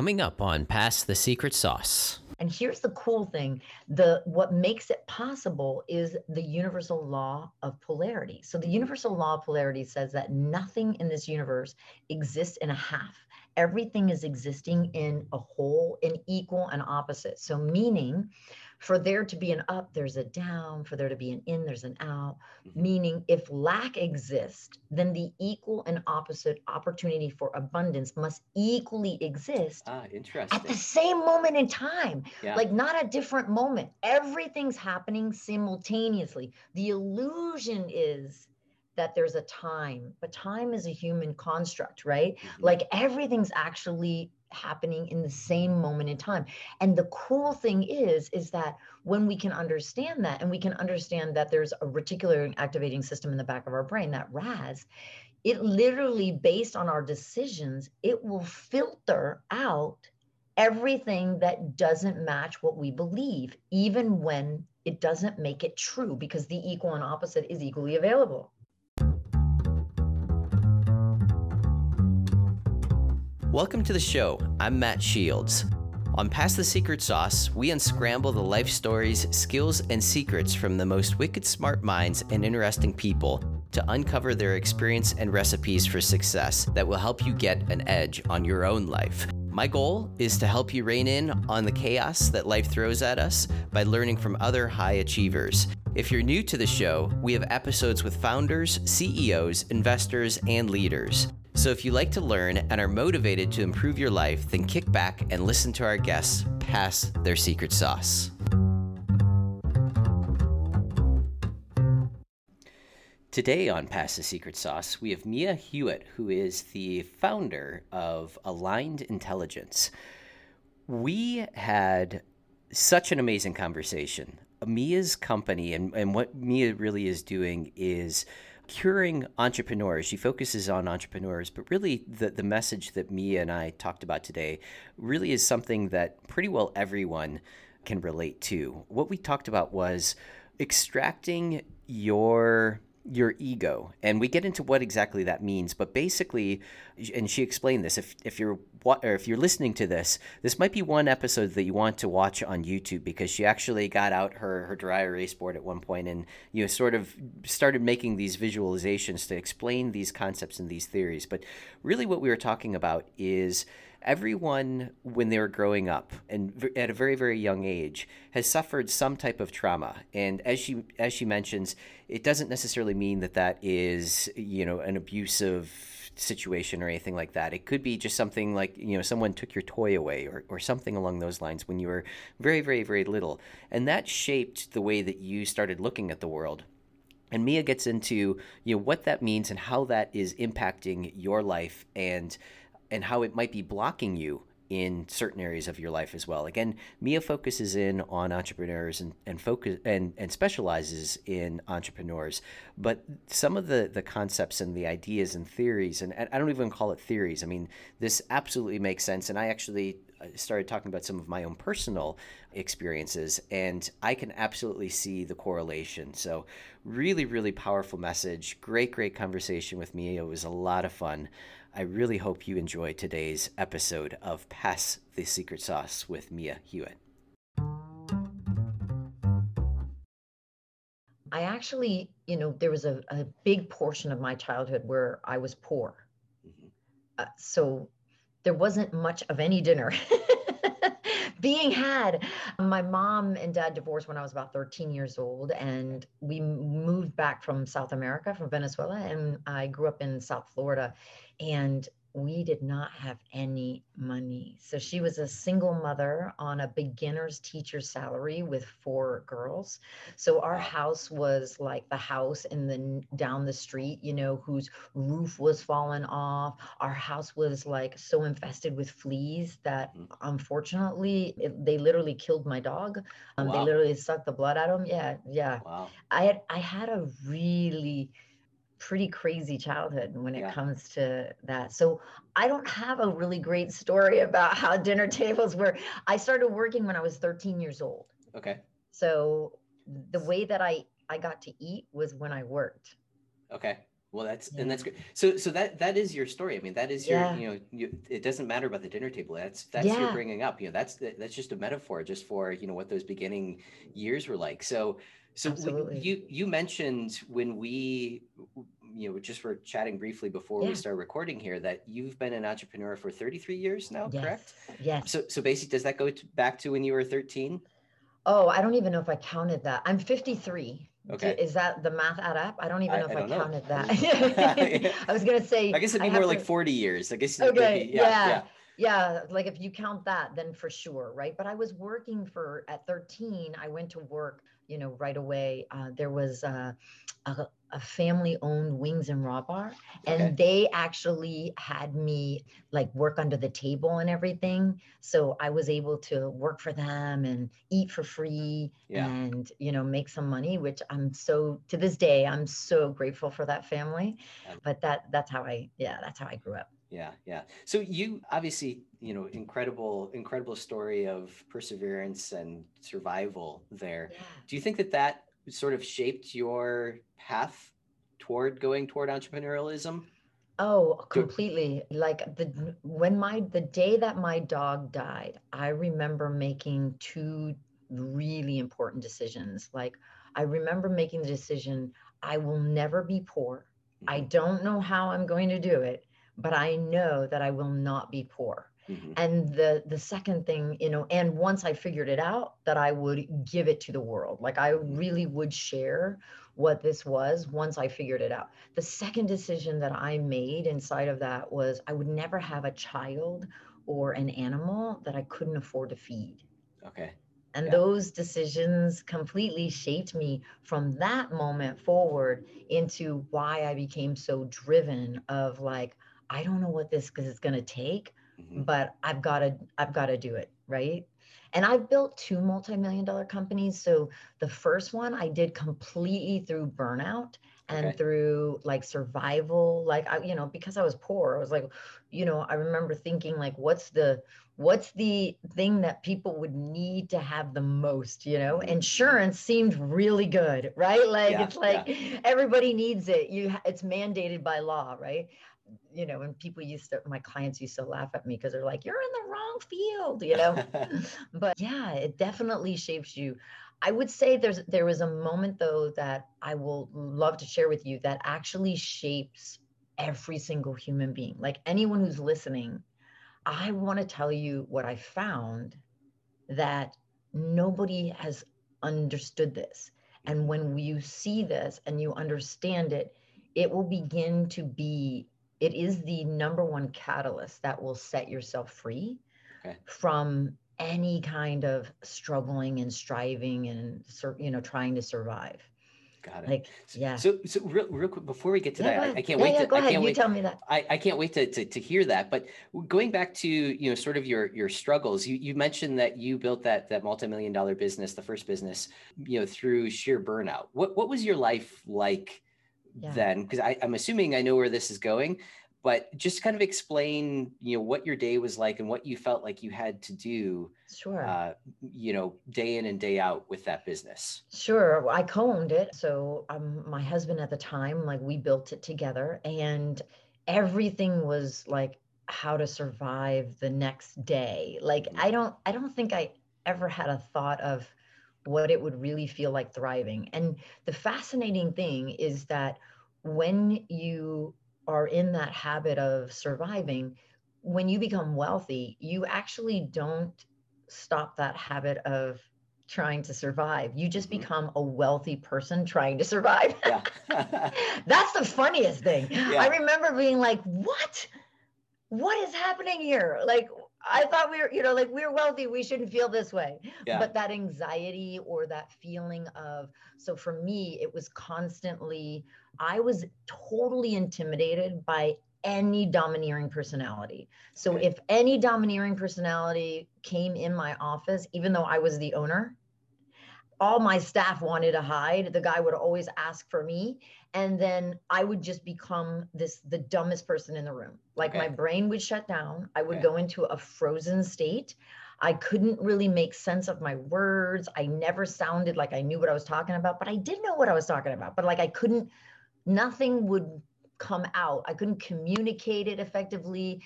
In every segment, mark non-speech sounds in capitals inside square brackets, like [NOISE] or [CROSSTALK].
coming up on Pass the Secret Sauce. And here's the cool thing, the what makes it possible is the universal law of polarity. So the universal law of polarity says that nothing in this universe exists in a half. Everything is existing in a whole, in equal and opposite. So meaning for there to be an up, there's a down. For there to be an in, there's an out. Mm-hmm. Meaning, if lack exists, then the equal and opposite opportunity for abundance must equally exist. Ah, interesting. At the same moment in time, yeah. like not a different moment. Everything's happening simultaneously. The illusion is that there's a time, but time is a human construct, right? Mm-hmm. Like everything's actually happening in the same moment in time. And the cool thing is is that when we can understand that and we can understand that there's a reticular activating system in the back of our brain that ras it literally based on our decisions it will filter out everything that doesn't match what we believe even when it doesn't make it true because the equal and opposite is equally available Welcome to the show. I'm Matt Shields. On Pass the Secret Sauce, we unscramble the life stories, skills, and secrets from the most wicked smart minds and interesting people to uncover their experience and recipes for success that will help you get an edge on your own life. My goal is to help you rein in on the chaos that life throws at us by learning from other high achievers. If you're new to the show, we have episodes with founders, CEOs, investors, and leaders. So if you like to learn and are motivated to improve your life, then kick back and listen to our guests pass their secret sauce. Today on Pass the Secret Sauce, we have Mia Hewett, who is the founder of Aligned Intelligence. We had such an amazing conversation. Mia's company and, and what Mia really is doing is curing entrepreneurs. She focuses on entrepreneurs, but really the, the message that Mia and I talked about today really is something that pretty well everyone can relate to. What we talked about was extracting your your ego and we get into what exactly that means but basically and she explained this if if you're what or if you're listening to this this might be one episode that you want to watch on YouTube because she actually got out her her dry erase board at one point and you know sort of started making these visualizations to explain these concepts and these theories. But really what we were talking about is everyone when they were growing up and at a very very young age has suffered some type of trauma. And as she as she mentions it doesn't necessarily mean that that is you know an abusive situation or anything like that. It could be just something like you know someone took your toy away or, or something along those lines when you were very very very little. And that shaped the way that you started looking at the world. And Mia gets into you know what that means and how that is impacting your life and and how it might be blocking you in certain areas of your life as well. Again, Mia focuses in on entrepreneurs and, and focus and, and specializes in entrepreneurs. But some of the, the concepts and the ideas and theories, and, and I don't even call it theories. I mean, this absolutely makes sense. And I actually uh, started talking about some of my own personal experiences, and I can absolutely see the correlation. So, really, really powerful message. Great, great conversation with me. It was a lot of fun. I really hope you enjoyed today's episode of Pass the Secret Sauce with Mia Hewett. I actually, you know, there was a, a big portion of my childhood where I was poor. Mm-hmm. Uh, so there wasn't much of any dinner. [LAUGHS] being had. My mom and dad divorced when I was about 13 years old, and we moved back from South America, from Venezuela, and I grew up in South Florida. And we did not have any money. So she was a single mother on a beginner's teacher salary with four girls. So our house was like the house in the down the street, you know, whose roof was falling off. Our house was like so infested with fleas that mm. unfortunately it, they literally killed my dog. Um, wow. They literally sucked the blood out of him. Yeah, yeah. Wow. I had I had a really pretty crazy childhood when it yeah. comes to that. So I don't have a really great story about how dinner [LAUGHS] tables were. I started working when I was 13 years old. Okay. So the way that I I got to eat was when I worked. Okay. Well, that's yeah. and that's great. So, so that that is your story. I mean, that is your, yeah. you know, you, it doesn't matter about the dinner table. That's that's yeah. your bringing up. You know, that's that's just a metaphor, just for you know what those beginning years were like. So, so we, you you mentioned when we, you know, just were chatting briefly before we start recording here that you've been an entrepreneur for 33 years now, yes. correct? Yes. So, so basically, does that go to, back to when you were 13? Oh, I don't even know if I counted that. I'm 53. Okay. Is that the math add up? I don't even know I, if I, I counted know. that. [LAUGHS] [LAUGHS] I was gonna say. I guess it'd be more like to... 40 years. I guess. Okay. Be, yeah, yeah. yeah. Yeah. Like if you count that, then for sure, right? But I was working for at 13. I went to work, you know, right away. Uh, there was uh, a, a family owned wings and raw bar and okay. they actually had me like work under the table and everything so i was able to work for them and eat for free yeah. and you know make some money which i'm so to this day i'm so grateful for that family but that that's how i yeah that's how i grew up yeah yeah so you obviously you know incredible incredible story of perseverance and survival there yeah. do you think that that sort of shaped your path toward going toward entrepreneurialism? Oh, completely. Like the when my the day that my dog died, I remember making two really important decisions. Like I remember making the decision I will never be poor. I mm-hmm. don't know how I'm going to do it, but I know that I will not be poor. Mm-hmm. And the the second thing, you know, and once I figured it out, that I would give it to the world. Like I really would share what this was once I figured it out. The second decision that I made inside of that was I would never have a child or an animal that I couldn't afford to feed. Okay. And yeah. those decisions completely shaped me from that moment forward into why I became so driven of like, I don't know what this is going to take, mm-hmm. but I've got to I've got to do it, right? And I've built two multi-million dollar companies. So the first one I did completely through burnout and okay. through like survival like I you know because I was poor I was like you know I remember thinking like what's the what's the thing that people would need to have the most you know mm-hmm. insurance seemed really good right like yeah, it's like yeah. everybody needs it you it's mandated by law right you know, and people used to, my clients used to laugh at me because they're like, you're in the wrong field, you know. [LAUGHS] [LAUGHS] but yeah, it definitely shapes you. I would say there's there was a moment though that I will love to share with you that actually shapes every single human being. Like anyone who's listening, I want to tell you what I found that nobody has understood this. And when you see this and you understand it, it will begin to be it is the number one catalyst that will set yourself free okay. from any kind of struggling and striving and you know trying to survive Got it. Like, yeah. So, so real, real quick before we get to yeah, that, I, I, can't yeah, wait. Yeah, to, go I ahead. can't you wait, tell me that. I, I can't wait to, to, to hear that. But going back to you know sort of your your struggles, you you mentioned that you built that that multi million dollar business, the first business, you know, through sheer burnout. What what was your life like yeah. then? Because I'm assuming I know where this is going but just kind of explain you know what your day was like and what you felt like you had to do sure uh, you know day in and day out with that business sure i co-owned it so um, my husband at the time like we built it together and everything was like how to survive the next day like mm-hmm. i don't i don't think i ever had a thought of what it would really feel like thriving and the fascinating thing is that when you are in that habit of surviving, when you become wealthy, you actually don't stop that habit of trying to survive. You just mm-hmm. become a wealthy person trying to survive. Yeah. [LAUGHS] That's the funniest thing. Yeah. I remember being like, what? What is happening here? Like, I thought we were, you know, like we're wealthy, we shouldn't feel this way. Yeah. But that anxiety or that feeling of, so for me, it was constantly, I was totally intimidated by any domineering personality. So okay. if any domineering personality came in my office, even though I was the owner, all my staff wanted to hide. The guy would always ask for me. And then I would just become this the dumbest person in the room. Like okay. my brain would shut down. I would okay. go into a frozen state. I couldn't really make sense of my words. I never sounded like I knew what I was talking about, but I did know what I was talking about. But like I couldn't, nothing would come out. I couldn't communicate it effectively.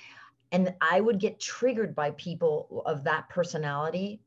And I would get triggered by people of that personality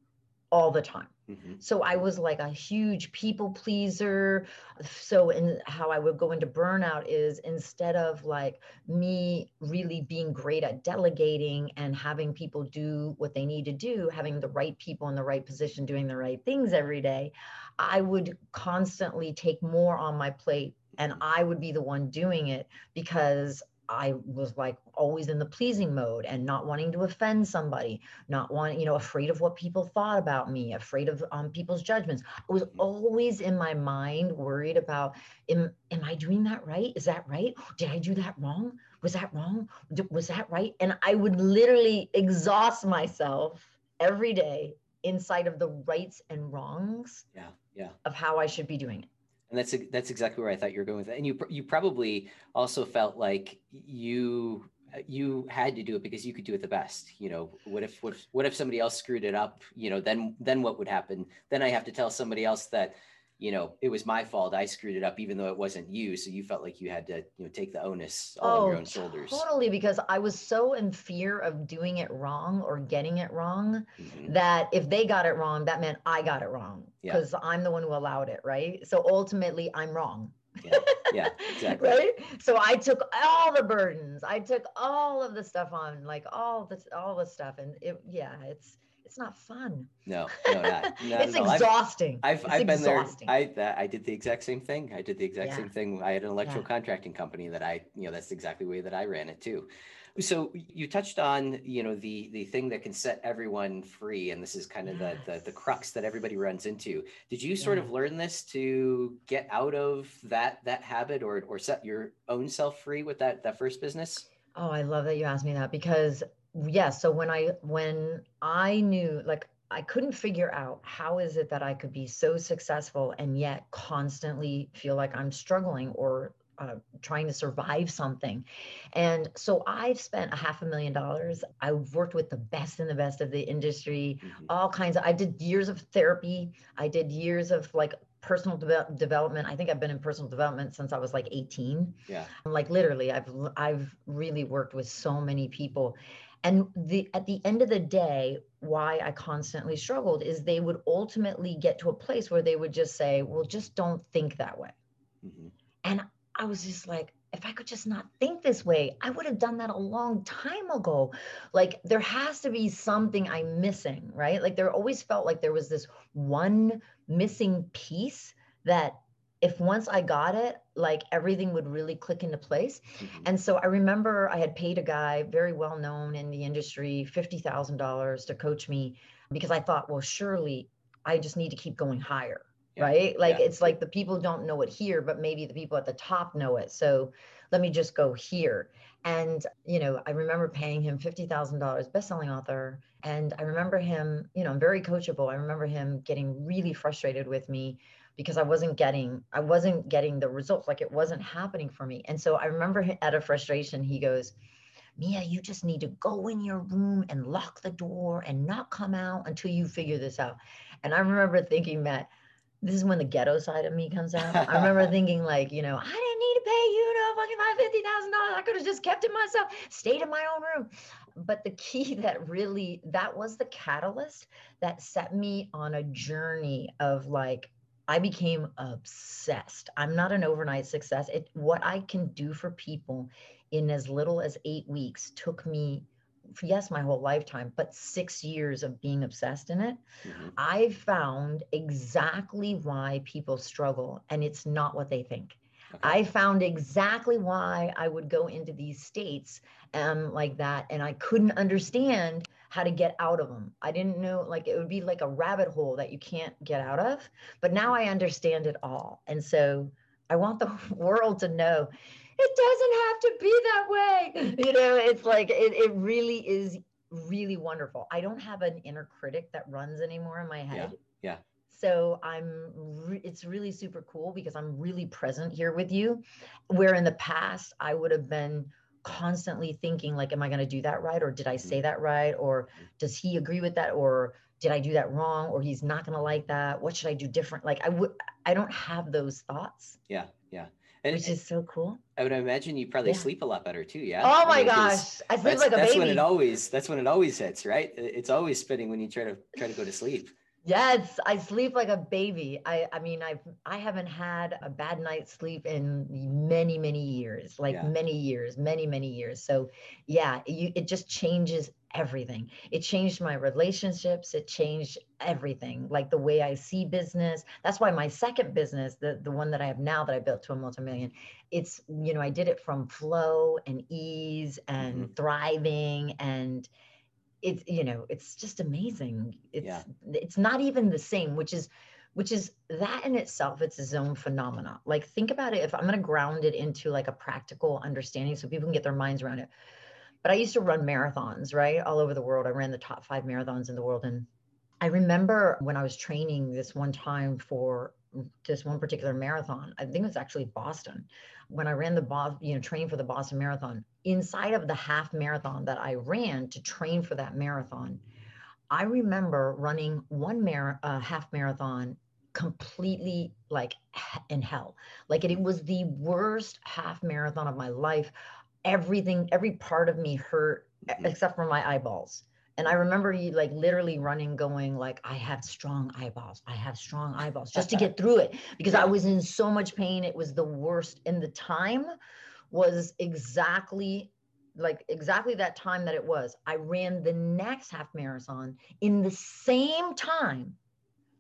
all the time. Mm-hmm. So I was like a huge people pleaser. So in how I would go into burnout is instead of like me really being great at delegating and having people do what they need to do, having the right people in the right position doing the right things every day, I would constantly take more on my plate and mm-hmm. I would be the one doing it because I was like always in the pleasing mode and not wanting to offend somebody, not wanting, you know, afraid of what people thought about me, afraid of um, people's judgments. I was mm-hmm. always in my mind worried about, am, am I doing that right? Is that right? Did I do that wrong? Was that wrong? Was that right? And I would literally exhaust myself every day inside of the rights and wrongs yeah, yeah. of how I should be doing it and that's that's exactly where I thought you were going with it. And you you probably also felt like you you had to do it because you could do it the best. You know, what if what if, what if somebody else screwed it up? You know, then then what would happen? Then I have to tell somebody else that you know, it was my fault. I screwed it up, even though it wasn't you. So you felt like you had to, you know, take the onus all oh, on your oh, own shoulders. Totally, because I was so in fear of doing it wrong or getting it wrong mm-hmm. that if they got it wrong, that meant I got it wrong because yeah. I'm the one who allowed it, right? So ultimately, I'm wrong. yeah, yeah, [LAUGHS] exactly. right. So I took all the burdens. I took all of the stuff on, like all the all the stuff, and it, yeah, it's it's not fun. No, no, not. [LAUGHS] not it's exhausting. I've, I've, I've been there. I I did the exact same thing. I did the exact yeah. same thing. I had an electrical yeah. contracting company that I, you know, that's exactly the way that I ran it too. So you touched on, you know, the the thing that can set everyone free, and this is kind of yes. the, the the crux that everybody runs into. Did you sort yeah. of learn this to get out of that that habit, or or set your own self free with that that first business? Oh, I love that you asked me that because yeah so when i when i knew like i couldn't figure out how is it that i could be so successful and yet constantly feel like i'm struggling or uh, trying to survive something. And so I've spent a half a million dollars. I've worked with the best and the best of the industry, mm-hmm. all kinds of, I did years of therapy. I did years of like personal de- development. I think I've been in personal development since I was like 18. Yeah. Like literally I've, I've really worked with so many people and the at the end of the day why i constantly struggled is they would ultimately get to a place where they would just say well just don't think that way. Mm-hmm. and i was just like if i could just not think this way i would have done that a long time ago. Like there has to be something i'm missing right? Like there always felt like there was this one missing piece that if once I got it, like everything would really click into place. Mm-hmm. And so I remember I had paid a guy very well known in the industry $50,000 to coach me because I thought, well, surely I just need to keep going higher. Yeah. Right. Like yeah. it's like the people don't know it here, but maybe the people at the top know it. So let me just go here. And, you know, I remember paying him $50,000, best-selling author. And I remember him, you know, I'm very coachable. I remember him getting really frustrated with me because I wasn't getting I wasn't getting the results like it wasn't happening for me. And so I remember out of frustration he goes, "Mia, you just need to go in your room and lock the door and not come out until you figure this out." And I remember thinking that this is when the ghetto side of me comes out. I remember [LAUGHS] thinking like, you know, I didn't need to pay you no fucking five fifty thousand dollars. I could have just kept it myself, stayed in my own room. But the key [LAUGHS] that really that was the catalyst that set me on a journey of like I became obsessed. I'm not an overnight success. It what I can do for people in as little as 8 weeks took me yes, my whole lifetime, but 6 years of being obsessed in it. Mm-hmm. I found exactly why people struggle and it's not what they think. Okay. I found exactly why I would go into these states um, like that, and I couldn't understand how to get out of them. I didn't know, like, it would be like a rabbit hole that you can't get out of. But now I understand it all. And so I want the [LAUGHS] world to know it doesn't have to be that way. [LAUGHS] You know, it's like, it, it really is really wonderful. I don't have an inner critic that runs anymore in my head. Yeah. yeah. So I'm, re- it's really super cool because I'm really present here with you. Where in the past I would have been constantly thinking like am i going to do that right or did i say mm-hmm. that right or mm-hmm. does he agree with that or did i do that wrong or he's not going to like that what should i do different like i would i don't have those thoughts yeah yeah and, which is so cool. I would imagine you probably yeah. sleep a lot better too. Yeah. Oh my I mean, gosh, I sleep like a that's baby. That's when it always. That's when it always hits, right? It's always spinning when you try to try to go to sleep. Yes, I sleep like a baby. I I mean I've I haven't had a bad night's sleep in many many years, like yeah. many years, many many years. So yeah, you, it just changes everything. It changed my relationships, it changed everything, like the way I see business. That's why my second business, the the one that I have now that I built to a multi-million, it's you know, I did it from flow and ease and mm-hmm. thriving and it's you know it's just amazing. It's yeah. it's not even the same which is which is that in itself it's its own phenomena. Like think about it if i'm going to ground it into like a practical understanding so people can get their minds around it. But i used to run marathons right all over the world. I ran the top five marathons in the world. And i remember when i was training this one time for this one particular marathon i think it was actually boston when i ran the Boston, you know training for the boston marathon inside of the half marathon that I ran to train for that marathon, I remember running one mar- uh, half marathon completely like in hell. Like it, it was the worst half marathon of my life. Everything, every part of me hurt mm-hmm. except for my eyeballs. And I remember you like literally running, going like, I have strong eyeballs. I have strong eyeballs just to [LAUGHS] get through it because I was in so much pain. It was the worst. In the time was exactly like exactly that time that it was. I ran the next half marathon in the same time,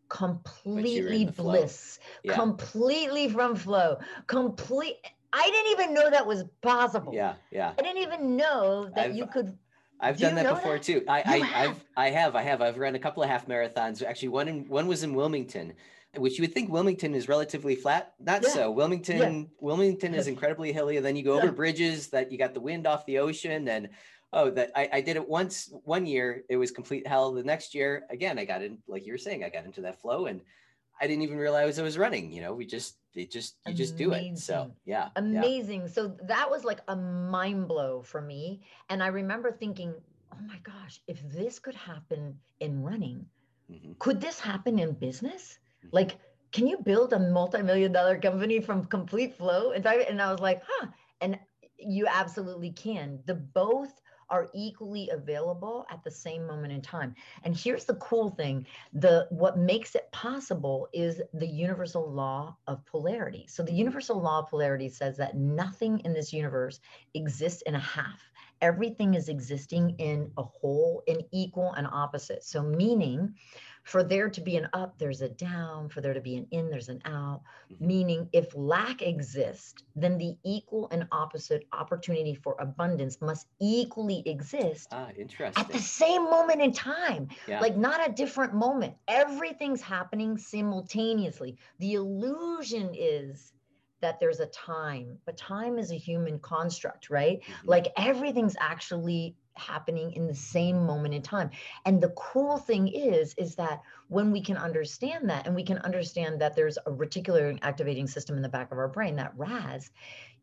completely bliss, yeah. completely from flow, complete. I didn't even know that was possible. Yeah, yeah. I didn't even know that I've, you could. I've done that before that? too. I, I, have. I have. I have. I've run a couple of half marathons. Actually, one in one was in Wilmington, which you would think Wilmington is relatively flat. Not yeah. so. Wilmington, yeah. Wilmington is [LAUGHS] incredibly hilly. And then you go over bridges that you got the wind off the ocean. And oh, that I, I did it once one year. It was complete hell. The next year, again, I got in, like you were saying, I got into that flow and I didn't even realize I was running. You know, we just it just you Amazing. just do it. So yeah. Amazing. Yeah. So that was like a mind blow for me. And I remember thinking, oh my gosh, if this could happen in running, mm-hmm. could this happen in business? Like, can you build a multi-million dollar company from complete flow? And I, and I was like, huh. And you absolutely can. The both are equally available at the same moment in time. And here's the cool thing, the what makes it possible is the universal law of polarity. So the universal law of polarity says that nothing in this universe exists in a half. Everything is existing in a whole, in equal and opposite. So meaning for there to be an up, there's a down. For there to be an in, there's an out. Mm-hmm. Meaning, if lack exists, then the equal and opposite opportunity for abundance must equally exist. Ah, interesting. At the same moment in time, yeah. like not a different moment. Everything's happening simultaneously. The illusion is that there's a time, but time is a human construct, right? Mm-hmm. Like everything's actually happening in the same moment in time. And the cool thing is is that when we can understand that and we can understand that there's a reticular activating system in the back of our brain that ras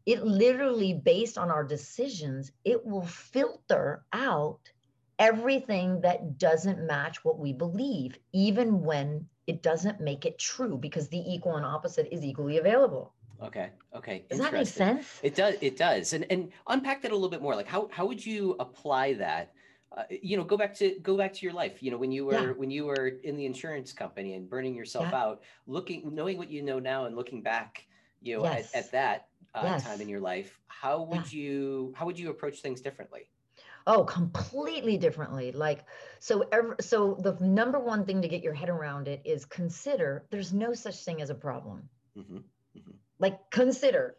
it literally based on our decisions it will filter out everything that doesn't match what we believe even when it doesn't make it true because the equal and opposite is equally available Okay. Okay. Does that make sense? It does. It does. And and unpack that a little bit more. Like how how would you apply that? Uh, you know, go back to go back to your life. You know, when you were yeah. when you were in the insurance company and burning yourself yeah. out, looking knowing what you know now and looking back, you know, yes. at, at, that uh, yes. time in your life, how would yeah. you how would you approach things differently? Oh, completely differently. Like so ever so the number one thing to get your head around it is consider there's no such thing as a problem. Mm-hmm. Like, consider.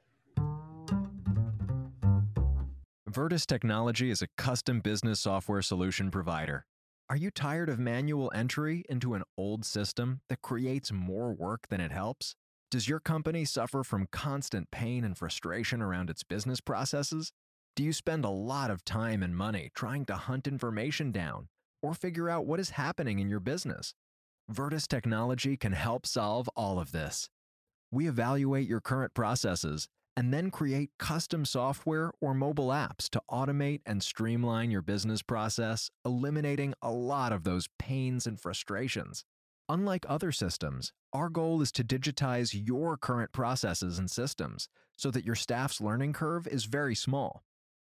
Virtus Technology is a custom business software solution provider. Are you tired of manual entry into an old system that creates more work than it helps? Does your company suffer from constant pain and frustration around its business processes? Do you spend a lot of time and money trying to hunt information down or figure out what is happening in your business? Virtus Technology can help solve all of this. We evaluate your current processes and then create custom software or mobile apps to automate and streamline your business process, eliminating a lot of those pains and frustrations. Unlike other systems, our goal is to digitize your current processes and systems so that your staff's learning curve is very small.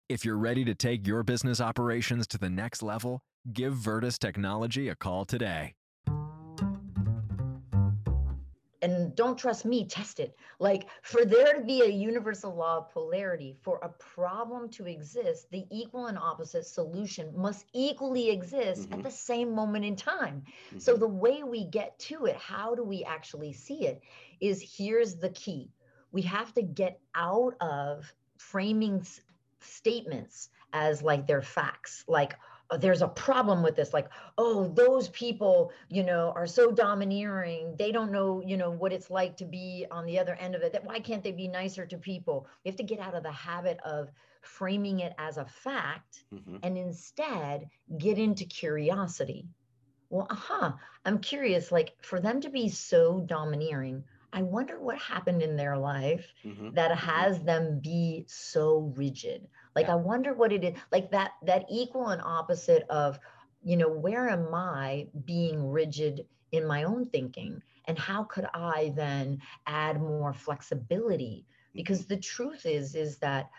If you're ready to take your business operations to the next level, give Virtus Technology a call today. And don't trust me, test it. Like for there to be a universal law of polarity, for a problem to exist, the equal and opposite solution must equally exist mm-hmm. at the same moment in time. Mm-hmm. So the way we get to it, how do we actually see it, is here's the key. We have to get out of framing statements as like they're facts, like there's a problem with this like oh those people you know are so domineering they don't know you know what it's like to be on the other end of it that why can't they be nicer to people we have to get out of the habit of framing it as a fact mm-hmm. and instead get into curiosity well aha i'm curious like for them to be so domineering I wonder what happened in their life mm-hmm. that mm-hmm. has them be so rigid. Like yeah. I wonder what it is like that that equal and opposite of, you know, where am I being rigid in my own thinking and how could I then add more flexibility? Because the truth is is that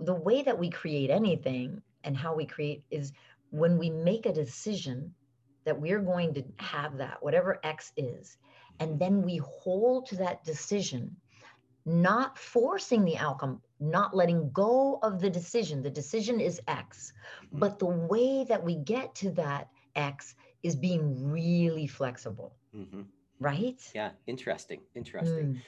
the way that we create anything and how we create is when we make a decision that we're going to have that whatever x is and then we hold to that decision, not forcing the outcome, not letting go of the decision. The decision is X, mm-hmm. but the way that we get to that X is being really flexible. Mm-hmm. Right? Yeah, interesting. Interesting. Mm.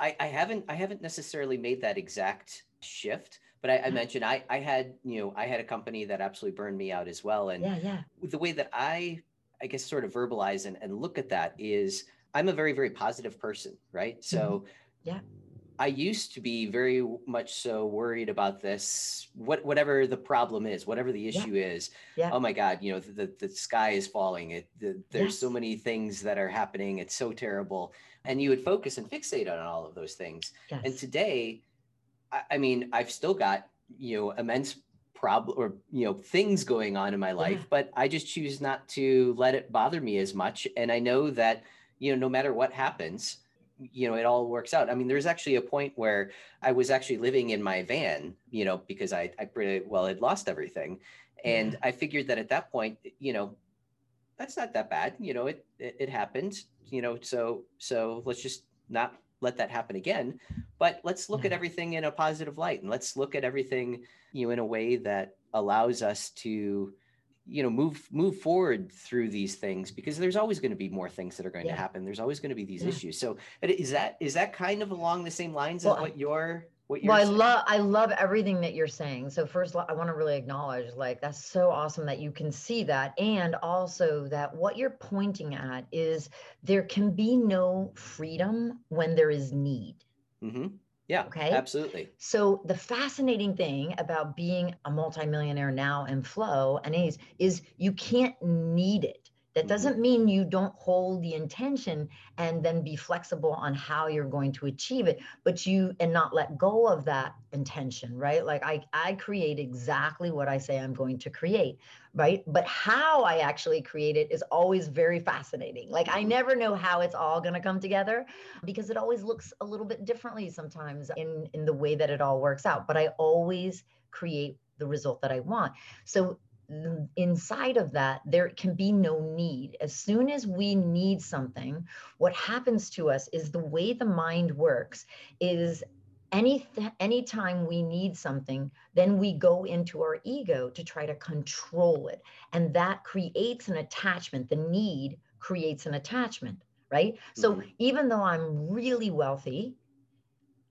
I, I haven't I haven't necessarily made that exact shift, but I, I, mentioned I, I had you know I had a company that absolutely burned me out as well and yeah, yeah. the way that I I guess sort of verbalize and, and look at that is I'm a very, very positive person, right? So, mm-hmm. yeah. I used to be very much so worried about this, what whatever the problem is, whatever the issue yeah. is. Yeah. Oh my God, you know, the, the sky is falling. It the, there's yes. so many things that are happening. It's so terrible, and you would focus and fixate on all of those things. Yes. And today, I, I, mean, I've still got you know immense problem or you know things going on in my life, yeah. but I just choose not to let it bother me as much. And I know that you know, no matter what happens, you know, it all works out. I mean, there's actually a point where I was actually living in my van, you know, because I, I pretty well had lost everything. And yeah. I figured that at that point, you know, that's not that bad. You know, it, it, it happened, you know, so, so let's just not let that happen again. But let's look yeah. at mm-hmm. everything in a positive light and let's look at everything, you know, in a way that allows us to, you know move move forward through these things because there's always going to be more things that are going yeah. to happen there's always going to be these yeah. issues so is that is that kind of along the same lines well, as what you're what you're well saying? i love i love everything that you're saying so first i want to really acknowledge like that's so awesome that you can see that and also that what you're pointing at is there can be no freedom when there is need mm-hmm. Yeah. Okay. Absolutely. So the fascinating thing about being a multimillionaire now and flow and is is you can't need it. That mm-hmm. doesn't mean you don't hold the intention and then be flexible on how you're going to achieve it, but you and not let go of that intention, right? Like I I create exactly what I say I'm going to create, right? But how I actually create it is always very fascinating. Like I mm-hmm. never know how it's all going to come together because it always looks a little bit differently sometimes in in the way that it all works out, but I always create the result that I want. So inside of that, there can be no need. As soon as we need something, what happens to us is the way the mind works is any th- anytime we need something then we go into our ego to try to control it and that creates an attachment the need creates an attachment right mm-hmm. so even though i'm really wealthy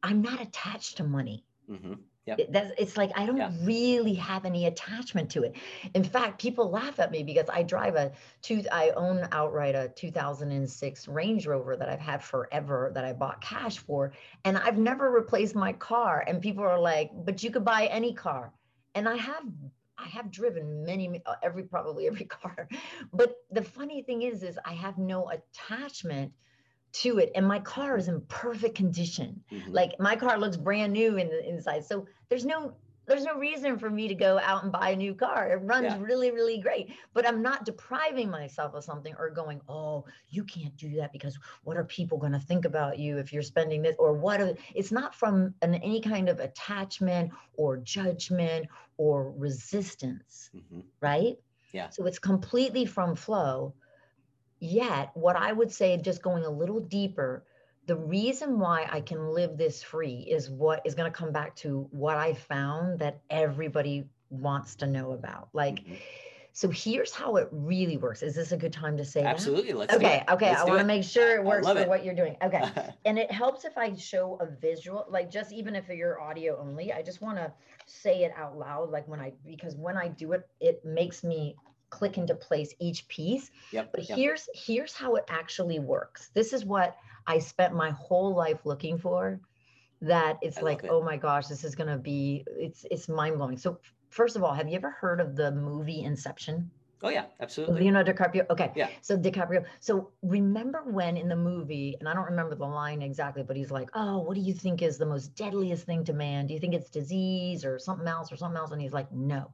i'm not attached to money mm-hmm. Yep. That's it's like I don't yeah. really have any attachment to it. In fact, people laugh at me because I drive a two I own outright a 2006 Range Rover that I've had forever that I bought cash for and I've never replaced my car and people are like, "But you could buy any car." And I have I have driven many uh, every probably every [LAUGHS] car. But the funny thing is is I have no attachment to it and my car is in perfect condition mm-hmm. like my car looks brand new in the inside so there's no there's no reason for me to go out and buy a new car. It runs yeah. really, really great. But I'm not depriving myself of something or going, oh, you can't do that because what are people going to think about you if you're spending this? Or what? Are, it's not from an, any kind of attachment or judgment or resistance, mm-hmm. right? Yeah. So it's completely from flow. Yet, what I would say, just going a little deeper, the reason why I can live this free is what is going to come back to what I found that everybody wants to know about. Like, mm-hmm. so here's how it really works. Is this a good time to say Absolutely. That? Let's okay. Okay. Let's I want to make sure it works for it. what you're doing. Okay. [LAUGHS] and it helps if I show a visual, like just even if you're audio only, I just want to say it out loud. Like when I, because when I do it, it makes me click into place each piece. Yep, but yep. here's here's how it actually works. This is what I spent my whole life looking for. That it's I like, it. oh my gosh, this is gonna be it's it's mind blowing. So first of all, have you ever heard of the movie Inception? Oh yeah, absolutely. Leonardo DiCaprio. Okay. Yeah. So DiCaprio. So remember when in the movie, and I don't remember the line exactly, but he's like, "Oh, what do you think is the most deadliest thing to man? Do you think it's disease or something else or something else?" And he's like, "No,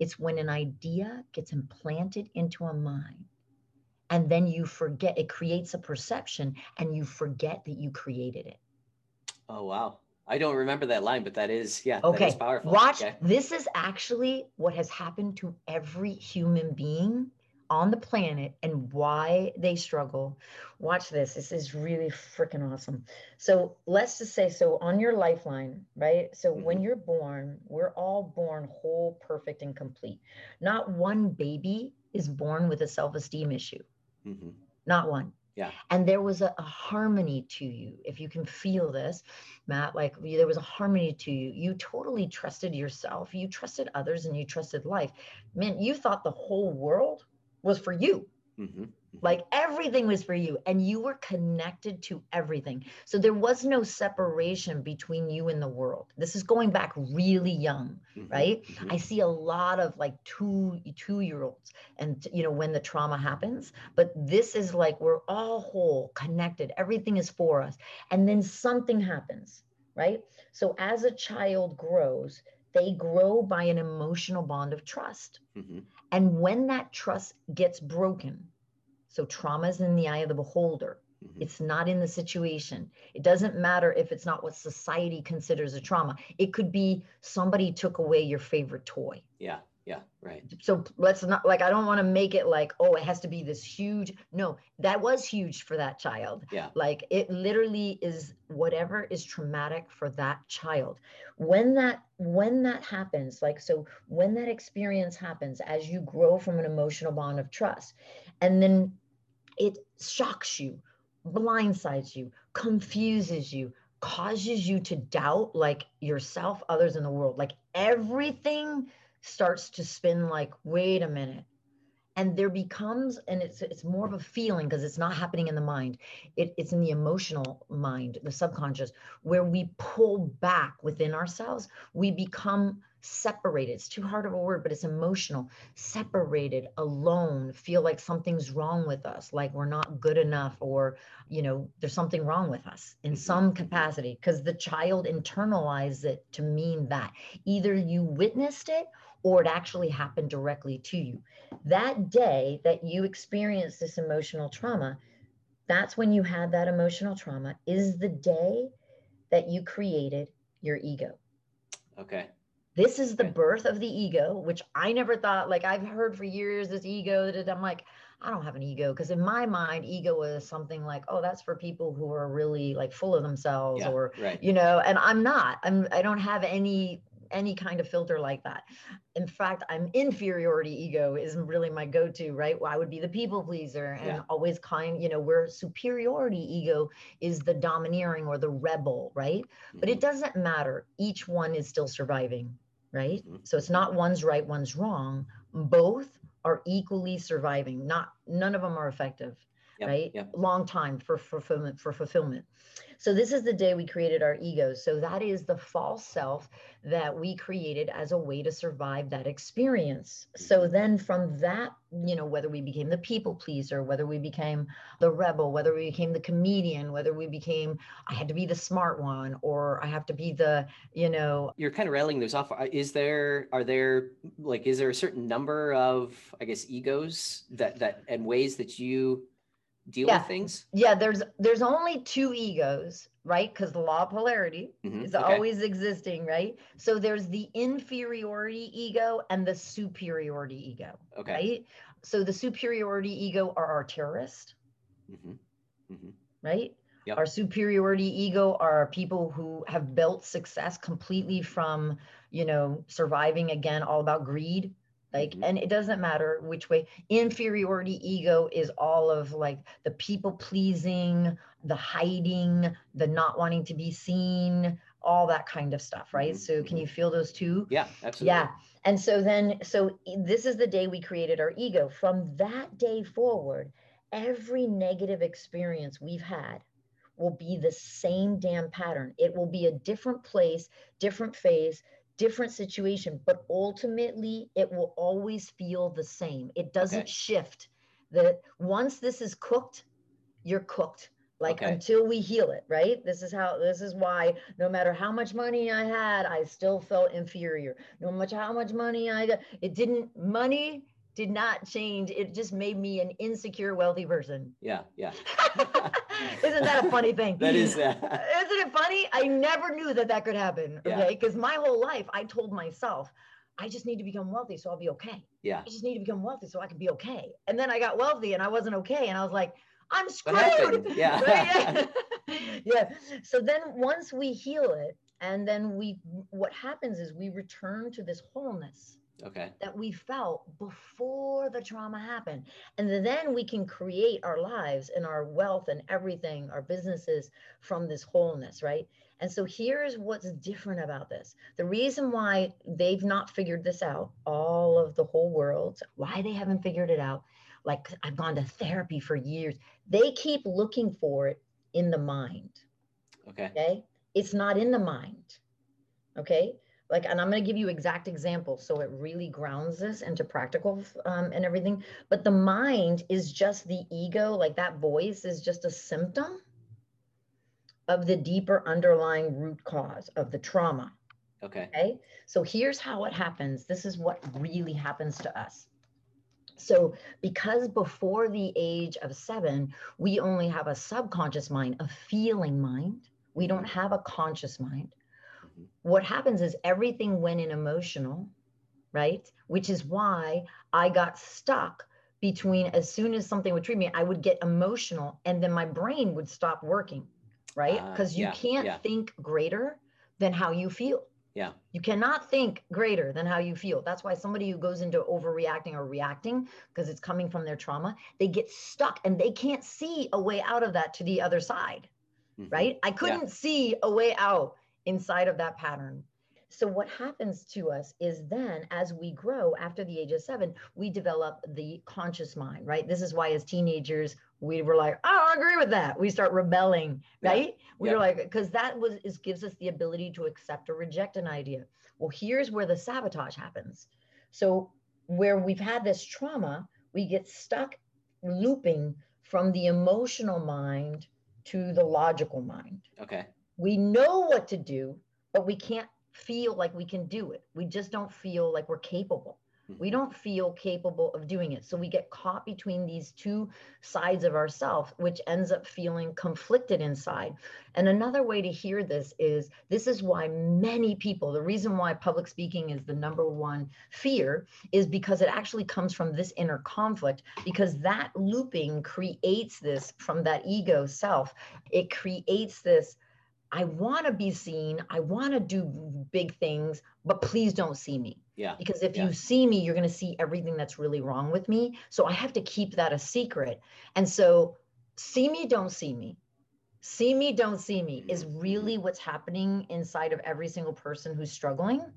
it's when an idea gets implanted into a mind and then you forget, it creates a perception and you forget that you created it. Oh, wow. I don't remember that line, but that is, yeah, okay. that is powerful. Watch, okay. this is actually what has happened to every human being on the planet and why they struggle. Watch this. This is really freaking awesome. So let's just say so on your lifeline, right? So mm-hmm. when you're born, we're all born whole, perfect, and complete. Not one baby is born with a self esteem issue. Mm-hmm. Not one. Yeah. And there was a, a, harmony to you. If you can feel this, Matt, like there was a harmony to you. You totally trusted yourself. You trusted others and you trusted life. Man, you thought the whole world was for you. Mm-hmm. mm-hmm. Like everything was for you, and you were connected to everything. So there was no separation between you and the world. This is going back really young, mm-hmm. right? Mm-hmm. I see a lot of like two two year olds, and you know when the trauma happens. But this is like we're all whole, connected. Everything is for us, and then something happens, right? So as a child grows, they grow by an emotional bond of trust. Mm-hmm. And when that trust gets broken, so trauma is in the eye of the beholder, mm-hmm. it's not in the situation. It doesn't matter if it's not what society considers a trauma. It could be somebody took away your favorite toy. Yeah. Yeah, right. So let's not like I don't want to make it like oh it has to be this huge. No, that was huge for that child. Yeah. Like it literally is whatever is traumatic for that child. When that when that happens, like so when that experience happens as you grow from an emotional bond of trust and then it shocks you, blindsides you, confuses you, causes you to doubt like yourself, others in the world. Like everything starts to spin like wait a minute. And there becomes and it's it's more of a feeling because it's not happening in the mind. It, it's in the emotional mind the subconscious where we pull back within ourselves. We become separated it's too hard of a word but it's emotional separated alone feel like something's wrong with us like we're not good enough or you know there's something wrong with us in mm-hmm. some capacity because the child internalized it to mean that either you witnessed it or it actually happened directly to you. That day that you experienced this emotional trauma, that's when you had that emotional trauma, is the day that you created your ego. Okay. This is the birth of the ego, which I never thought, like I've heard for years this ego that I'm like, I don't have an ego. Cause in my mind, ego is something like, oh, that's for people who are really like full of themselves yeah, or, right. you know, and I'm not, I'm, I don't have any any kind of filter like that. In fact, I'm inferiority ego is really my go-to, right? Well, I would be the people pleaser and yeah. always kind, you know, where superiority ego is the domineering or the rebel, right? Mm-hmm. But it mm-hmm. doesn't matter. Each one is still surviving, right? Mm-hmm. So it's not one's right, one's wrong. Both are equally surviving. Not none of them are effective. Yep, right? yep. Long time for fulfillment for fulfillment. So this is the day we created our egos. So that is the false self that we created as a way to survive that experience. So Mm-hmm. then from that, you know, whether we became the people pleaser, whether we became the rebel, whether we became the comedian, whether we became I had to be the smart one or I have to be the, you know, You're kind of railing those off. Is there, are there, like, is there a certain number of, I guess, egos that, that, and ways that you deal Yeah. with things? yeah, there's there's only two egos, right? Because the law of polarity Mhm, is okay. always existing, right? So there's the inferiority ego and the superiority ego, Okay. right? So the superiority ego are our terrorists, hmm hmm right? Yep. Our superiority ego are people who have built success completely from, you know, surviving again, all about greed. Like, Mhm. and it doesn't matter which way. Inferiority ego is all of like the people pleasing, the hiding, the not wanting to be seen, all that kind of stuff, right? Mhm, So, can mhm. you feel those two? Yeah, absolutely. Yeah. And so then, so this is the day we created our ego. From that day forward, every negative experience we've had will be the same damn pattern. It will be a different place, different phase, different situation, but ultimately it will always feel the same. It doesn't Okay. shift. That once this is cooked, you're cooked like Okay. until we heal it right this is how this is why no matter how much money i had i still felt inferior no matter how much money i got it didn't money did not change it just made me an insecure wealthy person Yeah, yeah. [LAUGHS] isn't that a funny thing That is, uh, [LAUGHS] isn't it funny i never knew that that could happen Yeah. okay because my whole life i told myself i just need to become wealthy so i'll be okay yeah. I just need to become wealthy so I can be okay. And then I got wealthy and I wasn't okay. And I was like, I'm screwed. [LAUGHS] Yeah. Right? Yeah. yeah. So then once we heal it, and then we, what happens is we return to this wholeness Okay. that we felt before the trauma happened. And then we can create our lives and our wealth and everything, our businesses from this wholeness, right? And so here's what's different about this. The reason why they've not figured this out, all of the whole world, why they haven't figured it out, like I've gone to therapy for years, they keep looking for it in the mind. Okay. Okay. It's not in the mind. Okay. Like, and I'm going to give you exact examples so it really grounds this into practical um, and everything. But the mind is just the ego, like that voice is just a symptom of the deeper underlying root cause of the trauma. Okay. Okay. So here's how it happens. This is what really happens to us. So, because before the age of seven, we only have a subconscious mind, a feeling mind, we don't have a conscious mind. What happens is everything went in emotional, right? Which is why I got stuck between as soon as something would treat me, I would get emotional and then my brain would stop working, right? Ah, Because you yeah, can't yeah. think greater than how you feel. Yeah. You cannot think greater than how you feel. That's why somebody who goes into overreacting or reacting because it's coming from their trauma, they get stuck and they can't see a way out of that to the other side, Mhm. right? I couldn't see a way out inside of that pattern. So, what happens to us is then as we grow after the age of seven, we develop the conscious mind, right? This is why as teenagers, we were like, I don't agree with that. We start rebelling, Yeah. right? We Yeah. were like, because that was is gives us the ability to accept or reject an idea. Well, here's where the sabotage happens. So, where we've had this trauma, we get stuck looping from the emotional mind to the logical mind. Okay. We know what to do, but we can't feel like we can do it. We just don't feel like we're capable. We Mhm. don't feel capable of doing it. So we get caught between these two sides of ourself, which ends up feeling conflicted inside. And another way to hear this is this is why many people, the reason why public speaking is the number one fear is because it actually comes from this inner conflict, because that looping creates this from that ego self. It creates this. I want to be seen. I want to do big things, but please don't see me Yeah. because if Yeah. you see me you're going to see everything that's really wrong with me so i have to keep that a secret and so see me don't see me see me don't see me is Mhm, really what's happening inside of every single person who's struggling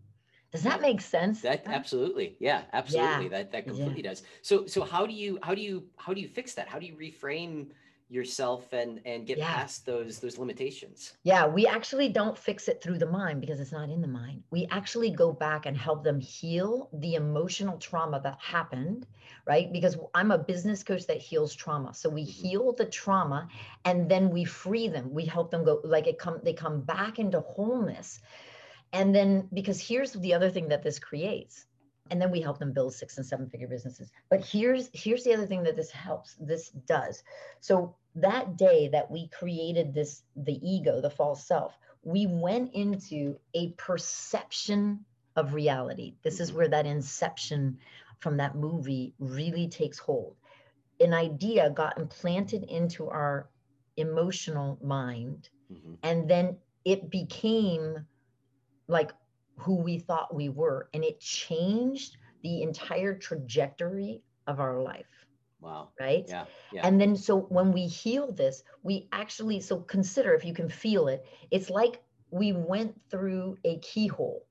Does that make sense? That absolutely, yeah, absolutely. Yeah. That that completely yeah. does. So so how do you how do you how do you fix that? How do you reframe yourself and and get yeah. past those those limitations. Yeah we actually don't fix it through the mind because it's not in the mind. We actually go back and help them heal the emotional trauma that happened right? Because i'm a business coach that heals trauma. So we mm-hmm. heal the trauma and then we free them. We help them go like it come they come back into wholeness. And then because here's the other thing that this creates and then we help them build six and seven figure businesses. But here's here's the other thing that this helps this does. So that day that we created this the ego the false self we went into a perception of reality. This is where that inception from that movie really takes hold. An idea got implanted into our emotional mind mm-hmm. and then it became like who we thought we were and it changed the entire trajectory of our life wow. right? Yeah, yeah. And then so when we heal this we actually so consider if you can feel it it's like we went through a keyhole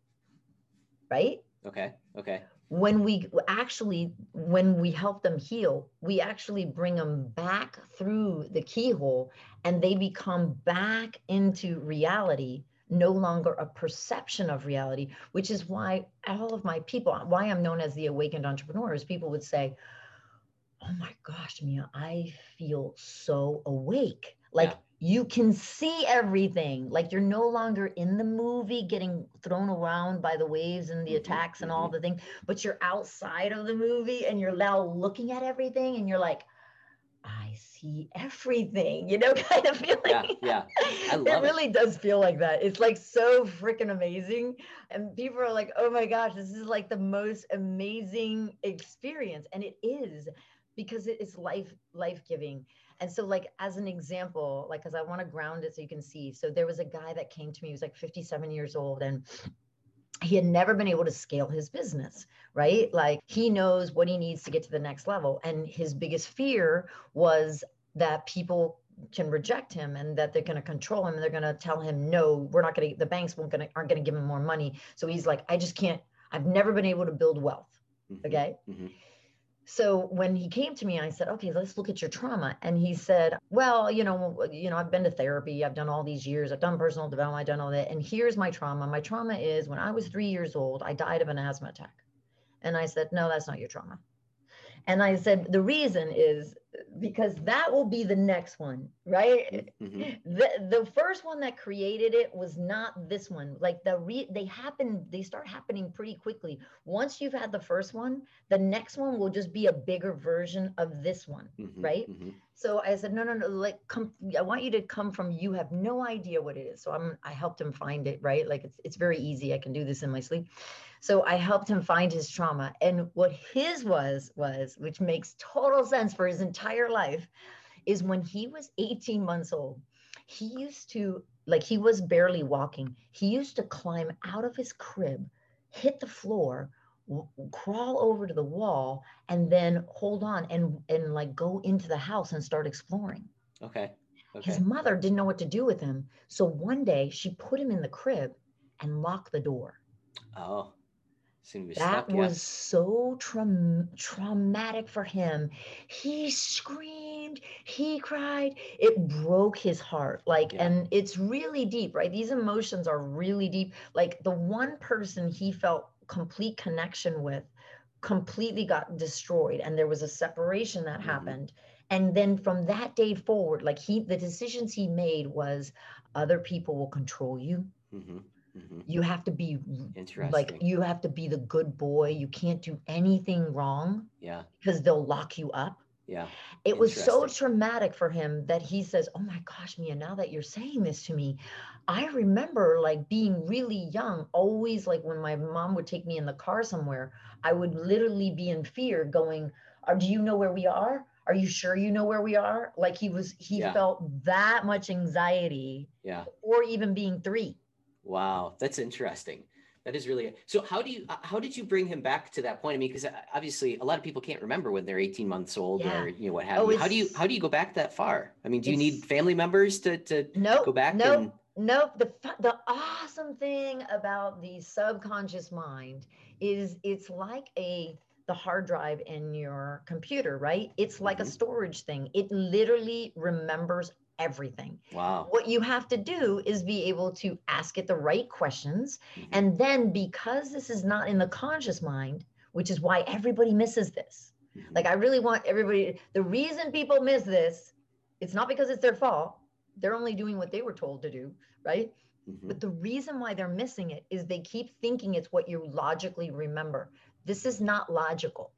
right? Okay okay. When we actually when we help them heal we actually bring them back through the keyhole and they become back into reality no longer a perception of reality, which is why all of my people, why I'm known as the awakened entrepreneur, is people would say, Oh my gosh, Mia, I feel so awake. Like yeah. you can see everything. Like you're no longer in the movie getting thrown around by the waves and the mm-hmm, attacks and mm-hmm. all the things, but you're outside of the movie and you're now looking at everything and you're like, I see everything, you know, [LAUGHS] kind of feeling. Yeah, yeah. I love it really does feel like that. It's like so freaking amazing. And people are like, oh my gosh, this is like the most amazing experience. And it is because it is life, life-giving. And so, like, as an example, like, because I want to ground it so you can see. So there was a guy that came to me, he was like 57 years old, and he had never been able to scale his business, right? Like he knows what he needs to get to the next level. And his biggest fear was that people can reject him and that they're going to control him and they're going to tell him no we're not going to the banks won't gonna aren't going to give him more money so he's like i just can't i've never been able to build wealth mm-hmm. okay mm-hmm. So when he came to me, I said, "Okay, let's look at your trauma." And he said, "Well, you know, you know, I've been to therapy. I've done all these years. I've done personal development. I've done all that. And here's my trauma. My trauma is when I was three years old, I died of an asthma attack." And I said, "No, that's not your trauma." And I said, the reason is because that will be the next one, right? Mm-hmm. The the first one that created it was not this one. Like the re they happen, they start happening pretty quickly. Once you've had the first one, the next one will just be a bigger version of this one, mm-hmm. right? Mm-hmm. So I said, no, no, no, like come, I want you to come from you have no idea what it is. So I'm I helped him find it, right? Like it's it's very easy. I can do this in my sleep. So I helped him find his trauma. And what his was, was, which makes total sense for his entire life, is when he was 18 months old, he used to, like, he was barely walking. He used to climb out of his crib, hit the floor, w- crawl over to the wall, and then hold on and, and like go into the house and start exploring. Okay. okay. His mother didn't know what to do with him. So one day she put him in the crib and locked the door. Oh that was so tra- traumatic for him. He screamed, he cried. It broke his heart. Like, yeah. and it's really deep, right? These emotions are really deep. Like, the one person he felt complete connection with completely got destroyed, and there was a separation that mm-hmm. happened. And then from that day forward, like, he, the decisions he made was other people will control you. Mm-hmm Mm-hmm. You have to be like you have to be the good boy. You can't do anything wrong. Yeah. Because they'll lock you up. Yeah. It was so traumatic for him that he says, "Oh my gosh, Mia, now that you're saying this to me, I remember like being really young, always like when my mom would take me in the car somewhere, I would literally be in fear going, "Do you know where we are? Are you sure you know where we are?" Like he was he yeah. felt that much anxiety. Yeah. Or even being 3. Wow, that's interesting. That is really so. How do you? How did you bring him back to that point? I mean, because uh, obviously a lot of people can't remember when they're 18 months old yeah. or you know what have oh, you. How do you? How do you go back that far? I mean, do you need family members to to nope, go back? No, nope. Nope. The the awesome thing about the subconscious mind is it's like a the hard drive in your computer, right? It's like mm-hmm. a storage thing. It literally remembers everything. Wow. What you have to do is be able to ask it the right questions. Mm-hmm. And then because this is not in the conscious mind, which is why everybody misses this. Mm-hmm. Like I really want everybody the reason people miss this, it's not because it's their fault. They're only doing what they were told to do, right? Mm-hmm. But the reason why they're missing it is they keep thinking it's what you logically remember. This is not logical,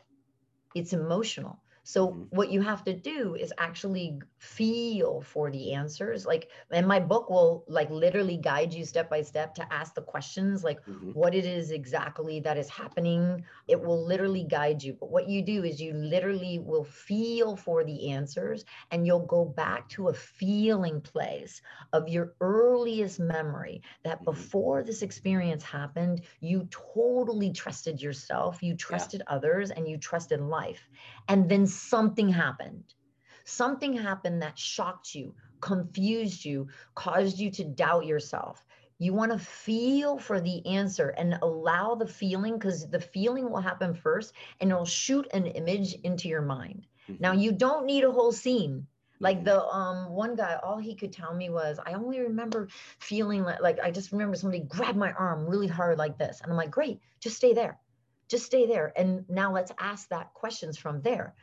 it's emotional. So mm-hmm. what you have to do is actually feel for the answers. Like, and my book will like literally guide you step by step to ask the questions, like mm-hmm. what it is exactly that is happening. It will literally guide you. But what you do is you literally will feel for the answers and you'll go back to a feeling place of your earliest memory that mm-hmm. before this experience happened, you totally trusted yourself, you trusted yeah. others, and you trusted life. And then something happened. Something happened that shocked you, confused you, caused you to doubt yourself. You want to feel for the answer and allow the feeling because the feeling will happen first and it'll shoot an image into your mind. Mm-hmm. Now, you don't need a whole scene. Like mm-hmm. the um one guy, all he could tell me was, I only remember feeling like, like I just remember somebody grabbed my arm really hard like this. And I'm like, great, just stay there. Just stay there. And now let's ask that questions from there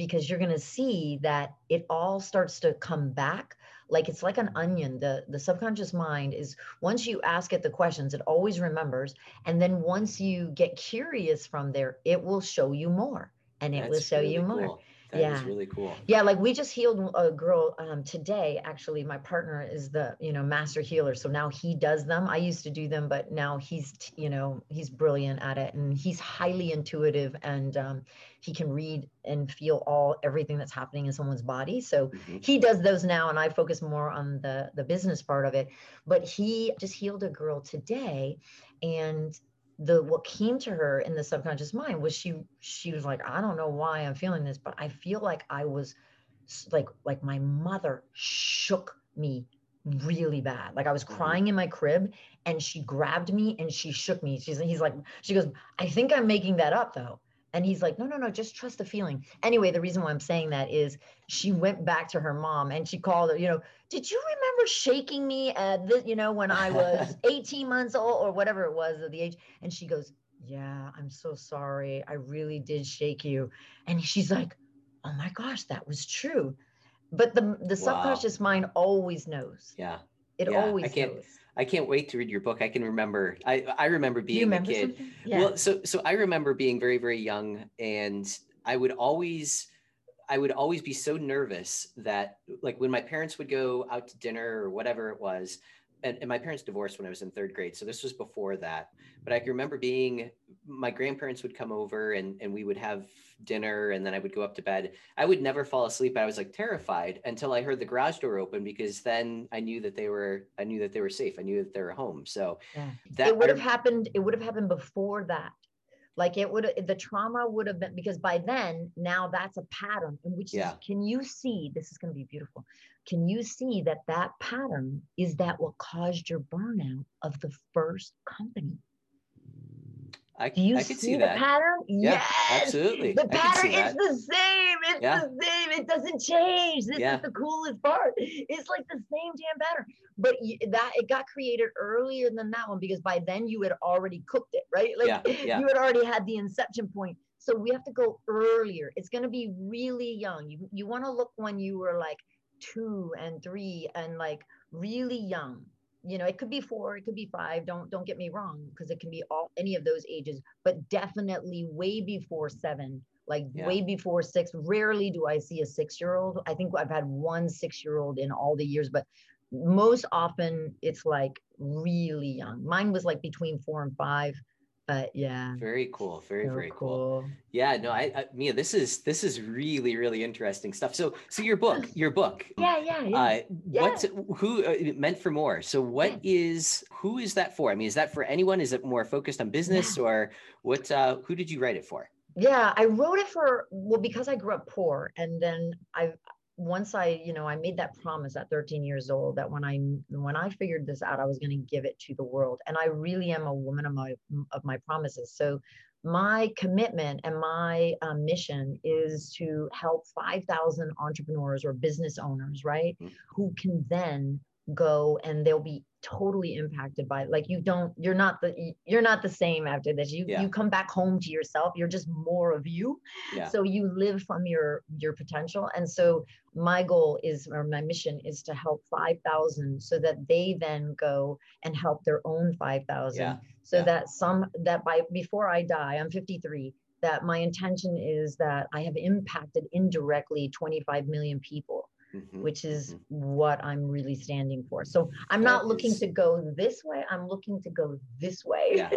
because you're going to see that it all starts to come back. Like it's like an onion. The the subconscious mind is once you ask it the questions it always remembers and then once you get curious from there it will show you more and it That's will show really you more. cool. That yeah. really cool. Yeah, like we just healed a girl um, today. Actually, my partner is the you know master healer, so now he does them. I used to do them, but now he's you know he's brilliant at it, and he's highly intuitive, and um, he can read and feel all everything that's happening in someone's body. So mm-hmm. he does those now, and I focus more on the the business part of it. But he just healed a girl today, and the what came to her in the subconscious mind was she she was like i don't know why i'm feeling this but i feel like i was like like my mother shook me really bad. Like i was mm-hmm. crying in my crib and she grabbed me and she shook me. She's he's like she goes i think i'm making that up though and he's like, no, no, no, just trust the feeling. Anyway, the reason why I'm saying that is she went back to her mom and she called her, you know, did you remember shaking me at this, you know, when I was [LAUGHS] 18 months old or whatever it was of the age? And she goes, yeah, I'm so sorry. I really did shake you. And she's like, oh my gosh, that was true. But the the wow. subconscious mind always knows. Yeah. It yeah, always I can't, knows. I can't wait to read your book. I can remember. I I remember being remember a kid. Yeah. Well, so so I remember being very very young, and I would always I would always be so nervous that like when my parents would go out to dinner or whatever it was, and, and, my parents divorced when I was in third grade. So this was before that. But I can remember being, my grandparents would come over and, and we would have dinner and then I would go up to bed. I would never fall asleep. I was like terrified until I heard the garage door open because then I knew that they were, I knew that they were safe. I knew that they were home. So yeah. that it would have happened. It would have happened before that. Like it would, the trauma would have been, because by then, now that's a pattern in which yeah. can you see, this is going to be beautiful can you see that that pattern is that what caused your burnout of the first company? I, Do you I see, see, the that. pattern? Yeah, yes, absolutely. The pattern is the same. It's yeah. the same. It doesn't change. This yeah. is the coolest part. It's like the same damn pattern, but that it got created earlier than that one because by then you had already cooked it, right? Like yeah. Yeah. you had already had the inception point. So we have to go earlier. It's going to be really young. You you want to look when you were like two and three and like really young you know it could be four it could be five don't don't get me wrong because it can be all any of those ages but definitely way before seven like yeah. way before six. Rarely do i see a six year old i think i've had one six year old in all the years but most often it's like really young. Mine was like between four and five but yeah very cool very so very cool. cool. yeah no I, I mia this is this is really really interesting stuff so so your book [LAUGHS] your book yeah yeah, yeah. Uh, yeah. what's who uh, meant for more so what yeah. is who is that for i mean is that for anyone is it more focused on business or what uh who did you write it for yeah i wrote it for well because i grew up poor and then i once I, you know, I made that promise at 13 years old that when I when I figured this out, I was going to give it to the world. And I really am a woman of my of my promises. So my commitment and my um, mission is to help 5,000 entrepreneurs or business owners, right, mm-hmm. who can then go and they'll be totally impacted by it. like you don't you're not the you're not the same after this you yeah. you come back home to yourself you're just more of you yeah. so you live from your your potential and so my goal is or my mission is to help 5000 so that they then go and help their own 5000 yeah. so that some that by before i die i'm 53 that my intention is that i have impacted indirectly 25 million people Mm-hmm, which is mm-hmm. what I'm really standing for. So I'm not looking is... to go this way. I'm looking to go this way. yeah.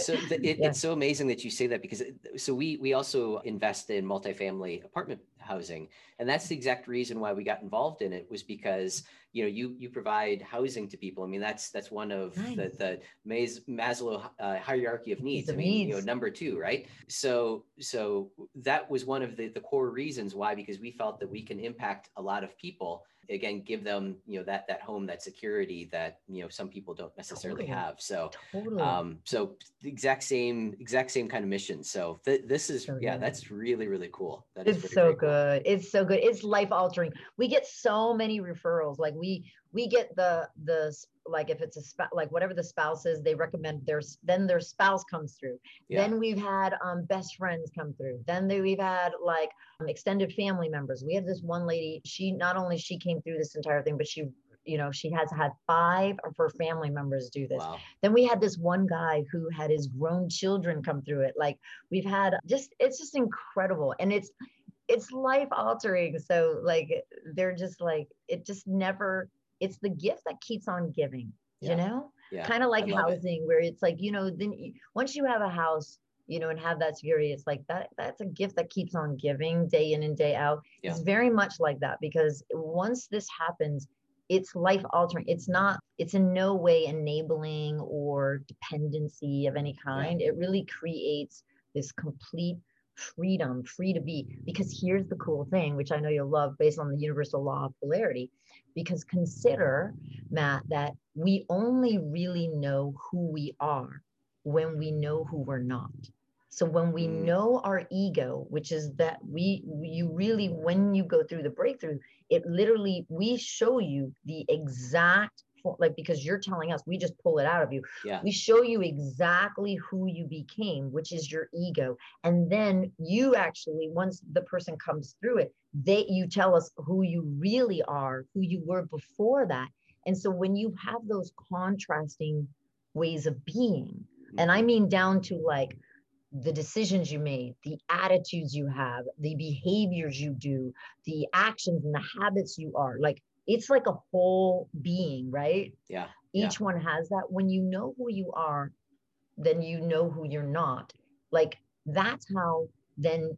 So the, [LAUGHS] it, yeah. it's so amazing that you say that because so we we also invest in multifamily apartment housing, and that's the exact reason why we got involved in it was because you know you you provide housing to people. I mean that's that's one of nice. the the Maslow uh, hierarchy of needs. I mean needs. you know number two, right? So so that was one of the the core reasons why because we felt that we can impact a lot of people again give them you know that that home that security that you know some people don't necessarily totally. have so totally. um so the exact same exact same kind of mission so th- this is so yeah good. that's really really cool that it's is so good cool. it's so good it's life altering we get so many referrals like we we get the the like if it's a spouse like whatever the spouse is they recommend their then their spouse comes through. Yeah. then we've had um, best friends come through. Then they, we've had like um, extended family members. We have this one lady she not only she came through this entire thing but she you know she has had five of her family members do this. Wow. then we had this one guy who had his grown children come through it. Like we've had just it's just incredible. And it's it's life altering so like they're just like it just never it's the gift that keeps on giving yeah. you know yeah. kind of like housing it. where it's like you know then you, once you have a house you know and have that security it's like that that's a gift that keeps on giving day in and day out yeah. it's very much like that because once this happens it's life altering it's not it's in no way enabling or dependency of any kind it really creates this complete freedom free to be because here's the cool thing which i know you'll love based on the universal law of polarity because consider, Matt, that we only really know who we are when we know who we're not. So when we mm. know our ego, which is that we you really when you go through the breakthrough, it literally we show you the exact like because you're telling us we just pull it out of you yeah. we show you exactly who you became which is your ego and then you actually once the person comes through it they you tell us who you really are who you were before that and so when you have those contrasting ways of being and i mm-hmm. mean down to like the decisions you made, the attitudes you have, the behaviors you do, the actions and the habits you are. Like it's like a whole being, right? Yeah. Each yeah. one has that. When you know who you are, then you know who you're not. Like that's how then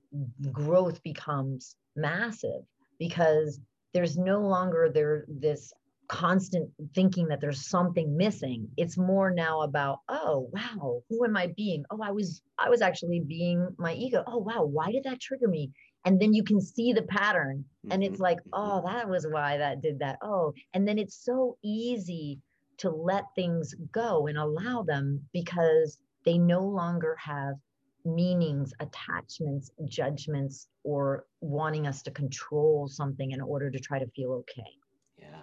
growth becomes massive because there's no longer there this constant thinking that there's something missing it's more now about oh wow who am i being oh i was i was actually being my ego oh wow why did that trigger me and then you can see the pattern and it's mm-hmm, like mm-hmm. oh that was why that did that. Oh and then it's so easy to let things go and allow them because they no longer have meanings attachments judgments or wanting us to control something in order to try to feel okay. Yeah.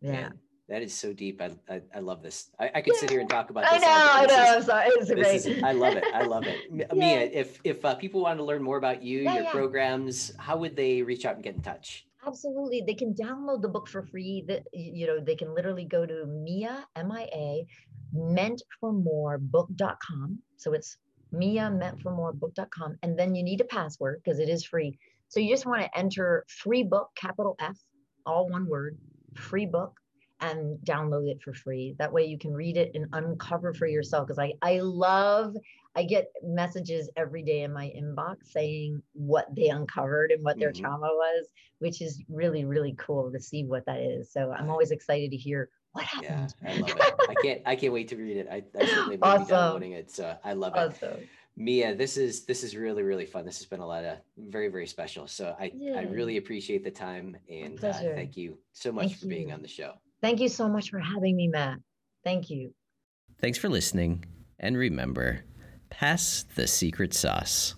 Yeah. Man, that is so deep. I I, I love this. I, I could sit here and talk about this. I know, I know. Is, I'm sorry. It's great. Is, I love it. I love it. [LAUGHS] yeah. Mia, if if uh, people want to learn more about you, yeah, your yeah. programs, how would they reach out and get in touch? Absolutely. They can download the book for free. That you know, they can literally go to Mia M I A meant for more book.com. So it's Mia meant for more book.com. And then you need a password because it is free. So you just want to enter free book, capital F, all one word, free book and download it for free. That way you can read it and uncover for yourself. Because I, I love, I get messages every day in my inbox saying what they uncovered and what their mm-hmm. trauma was, which is really, really cool to see what that is. So I'm always excited to hear what happened. Yeah, I love it. I can't, I can't [LAUGHS] wait to read it. I, I certainly will awesome. be downloading it. So I love awesome. it. Mia, this is this is really really fun. This has been a lot of very very special. So I I really appreciate the time and uh, thank you so much thank for you. being on the show. Thank you so much for having me, Matt. Thank you. Thanks for listening, and remember, pass the secret sauce.